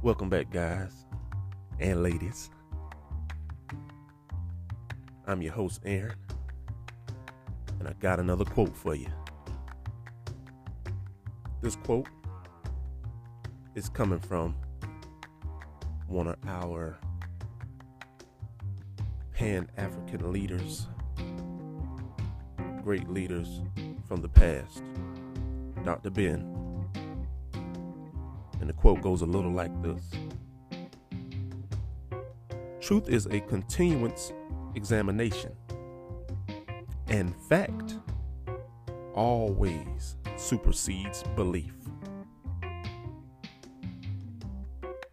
Welcome back, guys and ladies. I'm your host, Aaron, and I got another quote for you. This quote is coming from one of our Pan African leaders, great leaders from the past, Dr. Ben. And the quote goes a little like this Truth is a continuance examination, and fact always supersedes belief.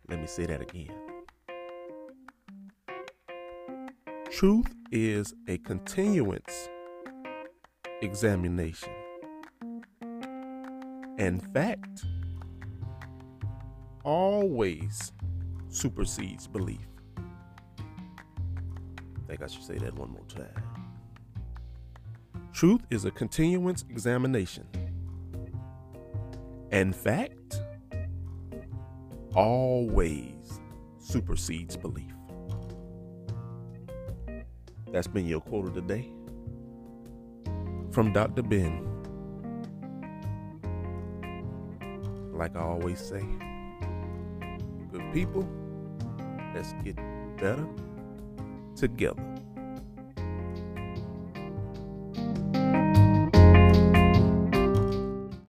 Let me say that again. Truth is a continuance examination, and fact always supersedes belief. I think I should say that one more time. Truth is a continuance examination, and fact always supersedes belief. That's been your quote of the day from Dr. Ben. Like I always say, good people, let's get better together.